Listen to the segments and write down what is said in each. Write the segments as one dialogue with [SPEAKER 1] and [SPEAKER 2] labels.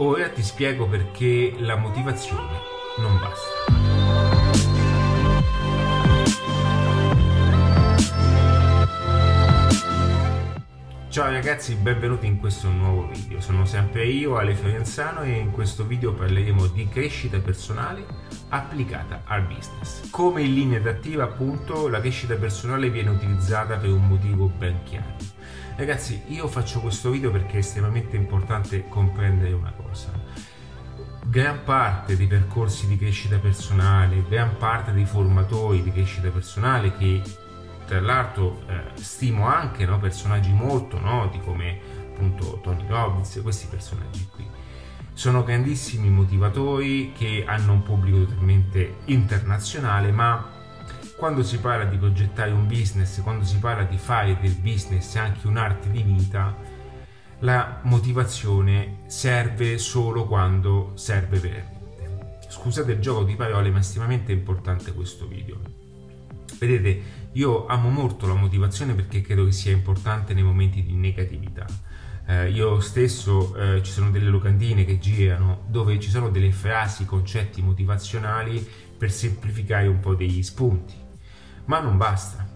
[SPEAKER 1] Ora ti spiego perché la motivazione non basta. Ciao ragazzi, benvenuti in questo nuovo video. Sono sempre io, Ale Fiorenzano, e in questo video parleremo di crescita personale applicata al business. Come in linea d'attiva, appunto, la crescita personale viene utilizzata per un motivo ben chiaro. Ragazzi, io faccio questo video perché è estremamente importante comprendere una cosa. Gran parte dei percorsi di crescita personale, gran parte dei formatori di crescita personale che tra l'altro eh, stimo anche no, personaggi molto noti come appunto Tony Robbins, questi personaggi qui. Sono grandissimi motivatori che hanno un pubblico totalmente internazionale, ma quando si parla di progettare un business, quando si parla di fare del business anche un'arte di vita, la motivazione serve solo quando serve veramente. Scusate il gioco di parole, ma è estremamente importante questo video. Vedete, io amo molto la motivazione perché credo che sia importante nei momenti di negatività. Eh, io stesso eh, ci sono delle locandine che girano dove ci sono delle frasi, concetti motivazionali per semplificare un po' degli spunti. Ma non basta.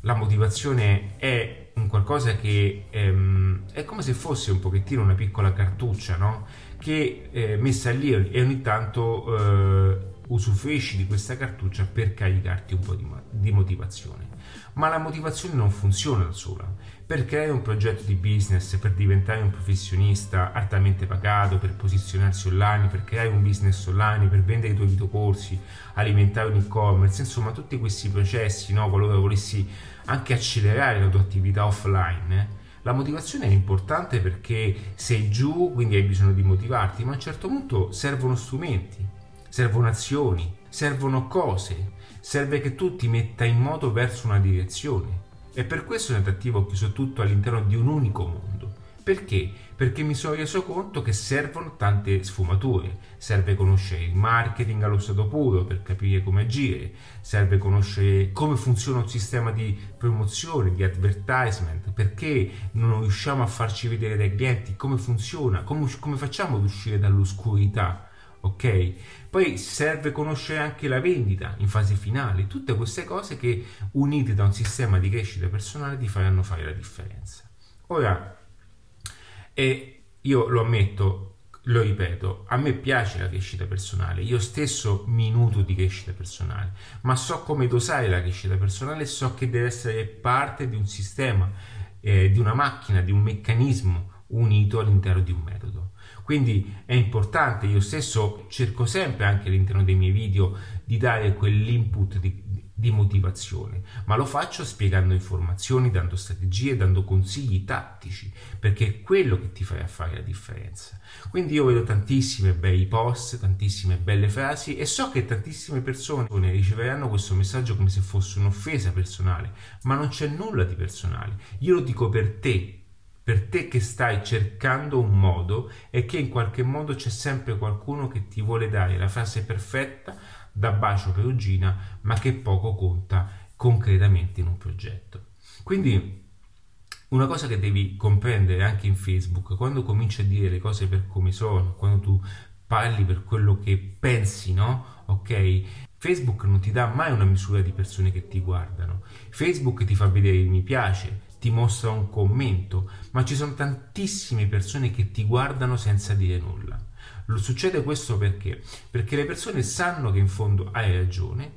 [SPEAKER 1] La motivazione è un qualcosa che ehm, è come se fosse un pochettino una piccola cartuccia, no? Che eh, messa lì e ogni tanto eh, usufruisci di questa cartuccia per caricarti un po' di, di motivazione. Ma la motivazione non funziona da sola. Per creare un progetto di business, per diventare un professionista altamente pagato, per posizionarsi online, per creare un business online, per vendere i tuoi videocorsi, alimentare un e-commerce, insomma tutti questi processi, no, qualora volessi anche accelerare la tua attività offline, eh, la motivazione è importante perché sei giù, quindi hai bisogno di motivarti, ma a un certo punto servono strumenti servono azioni, servono cose, serve che tu ti metta in moto verso una direzione. E per questo Netattivo ho chiuso tutto all'interno di un unico mondo. Perché? Perché mi sono reso conto che servono tante sfumature. Serve conoscere il marketing allo stato puro per capire come agire, serve conoscere come funziona un sistema di promozione, di advertisement, perché non riusciamo a farci vedere dai clienti, come funziona, come, come facciamo ad uscire dall'oscurità ok? Poi serve conoscere anche la vendita in fase finale, tutte queste cose che unite da un sistema di crescita personale ti faranno fare la differenza. Ora, e io lo ammetto, lo ripeto, a me piace la crescita personale, io stesso mi nutro di crescita personale, ma so come dosare la crescita personale so che deve essere parte di un sistema, eh, di una macchina, di un meccanismo unito all'interno di un metodo. Quindi è importante, io stesso cerco sempre anche all'interno dei miei video di dare quell'input di, di motivazione, ma lo faccio spiegando informazioni, dando strategie, dando consigli tattici, perché è quello che ti farà fare la differenza. Quindi io vedo tantissime bei post, tantissime belle frasi e so che tantissime persone riceveranno questo messaggio come se fosse un'offesa personale, ma non c'è nulla di personale. Io lo dico per te, per te che stai cercando un modo e che in qualche modo c'è sempre qualcuno che ti vuole dare la frase perfetta da bacio perugina, ma che poco conta concretamente in un progetto. Quindi una cosa che devi comprendere anche in Facebook, quando cominci a dire le cose per come sono, quando tu parli per quello che pensi, no? Ok? Facebook non ti dà mai una misura di persone che ti guardano. Facebook ti fa vedere il mi piace, ti mostra un commento, ma ci sono tantissime persone che ti guardano senza dire nulla. Succede questo perché? Perché le persone sanno che in fondo hai ragione,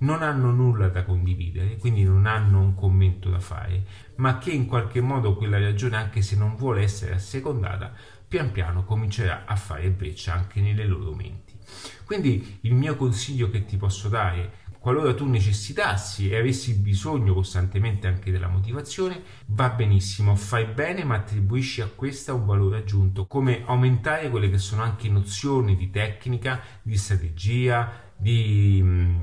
[SPEAKER 1] non hanno nulla da condividere, quindi non hanno un commento da fare, ma che in qualche modo quella ragione, anche se non vuole essere assecondata, pian piano comincerà a fare breccia anche nelle loro menti. Quindi il mio consiglio che ti posso dare qualora tu necessitassi e avessi bisogno costantemente anche della motivazione, va benissimo, fai bene, ma attribuisci a questa un valore aggiunto, come aumentare quelle che sono anche nozioni di tecnica, di strategia, di, mm,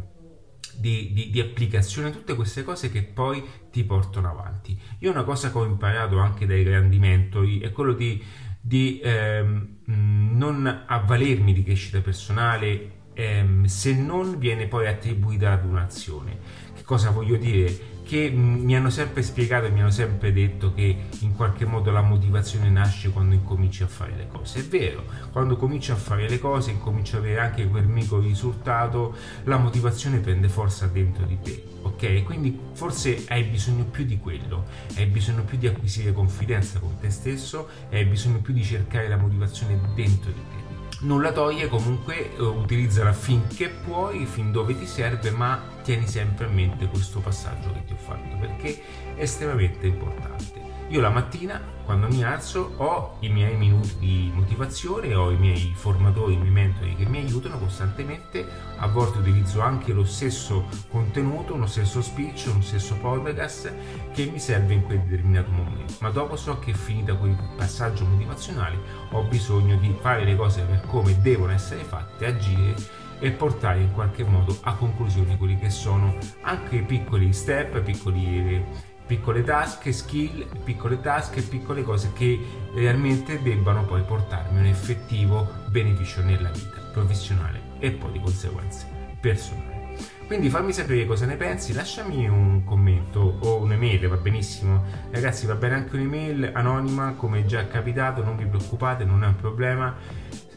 [SPEAKER 1] di, di, di applicazione, tutte queste cose che poi ti portano avanti. Io una cosa che ho imparato anche dai grandi mentori è quello di, di ehm, non avvalermi di crescita personale ehm, se non viene poi attribuita ad un'azione. Che cosa voglio dire? che mi hanno sempre spiegato e mi hanno sempre detto che in qualche modo la motivazione nasce quando incominci a fare le cose. È vero, quando cominci a fare le cose, incominci ad avere anche quel micro risultato, la motivazione prende forza dentro di te, ok? Quindi forse hai bisogno più di quello, hai bisogno più di acquisire confidenza con te stesso hai bisogno più di cercare la motivazione dentro di te nulla toglie comunque eh, utilizzala finché puoi fin dove ti serve ma tieni sempre a mente questo passaggio che ti ho fatto perché è estremamente importante io la mattina, quando mi alzo, ho i miei minuti di motivazione, ho i miei formatori, i miei mentori che mi aiutano costantemente. A volte utilizzo anche lo stesso contenuto, lo stesso speech, lo stesso podcast che mi serve in quel determinato momento. Ma dopo so che finita quel passaggio motivazionale ho bisogno di fare le cose per come devono essere fatte, agire e portare in qualche modo a conclusione quelli che sono anche piccoli step, piccoli piccole tasche, skill, piccole tasche, piccole cose che realmente debbano poi portarmi un effettivo beneficio nella vita professionale e poi di conseguenza personale. Quindi fammi sapere cosa ne pensi, lasciami un commento o un'email, va benissimo. Ragazzi, va bene anche un'email anonima, come già capitato, non vi preoccupate, non è un problema.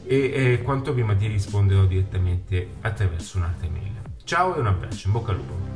[SPEAKER 1] E, e quanto prima ti risponderò direttamente attraverso un'altra email. Ciao e un abbraccio, in bocca al lupo.